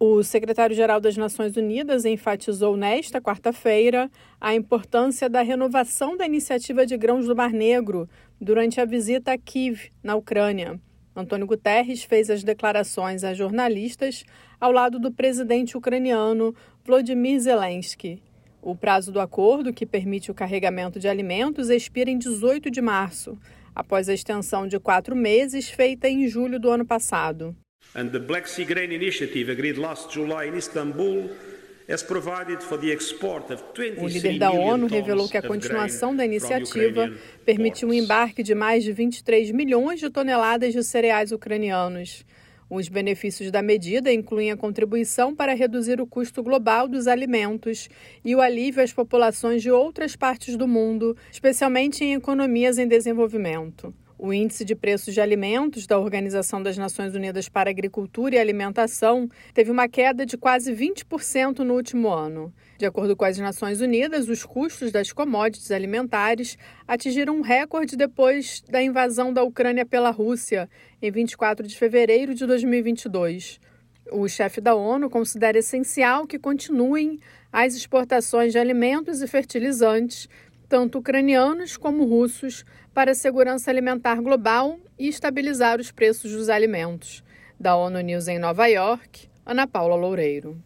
O secretário-geral das Nações Unidas enfatizou nesta quarta-feira a importância da renovação da iniciativa de grãos do Mar Negro durante a visita a Kiev, na Ucrânia. Antônio Guterres fez as declarações a jornalistas ao lado do presidente ucraniano Volodymyr Zelensky. O prazo do acordo, que permite o carregamento de alimentos, expira em 18 de março, após a extensão de quatro meses feita em julho do ano passado. And the Black Sea Grain Initiative agreed last July in Istanbul o líder da ONU revelou que a continuação da iniciativa permitiu o embarque de mais de 23 milhões de toneladas de cereais ucranianos. Os benefícios da medida incluem a contribuição para reduzir o custo global dos alimentos e o alívio às populações de outras partes do mundo, especialmente em economias em desenvolvimento. O índice de preços de alimentos da Organização das Nações Unidas para Agricultura e Alimentação teve uma queda de quase 20% no último ano. De acordo com as Nações Unidas, os custos das commodities alimentares atingiram um recorde depois da invasão da Ucrânia pela Rússia, em 24 de fevereiro de 2022. O chefe da ONU considera essencial que continuem as exportações de alimentos e fertilizantes tanto ucranianos como russos, para a segurança alimentar global e estabilizar os preços dos alimentos. Da ONU News em Nova York, Ana Paula Loureiro.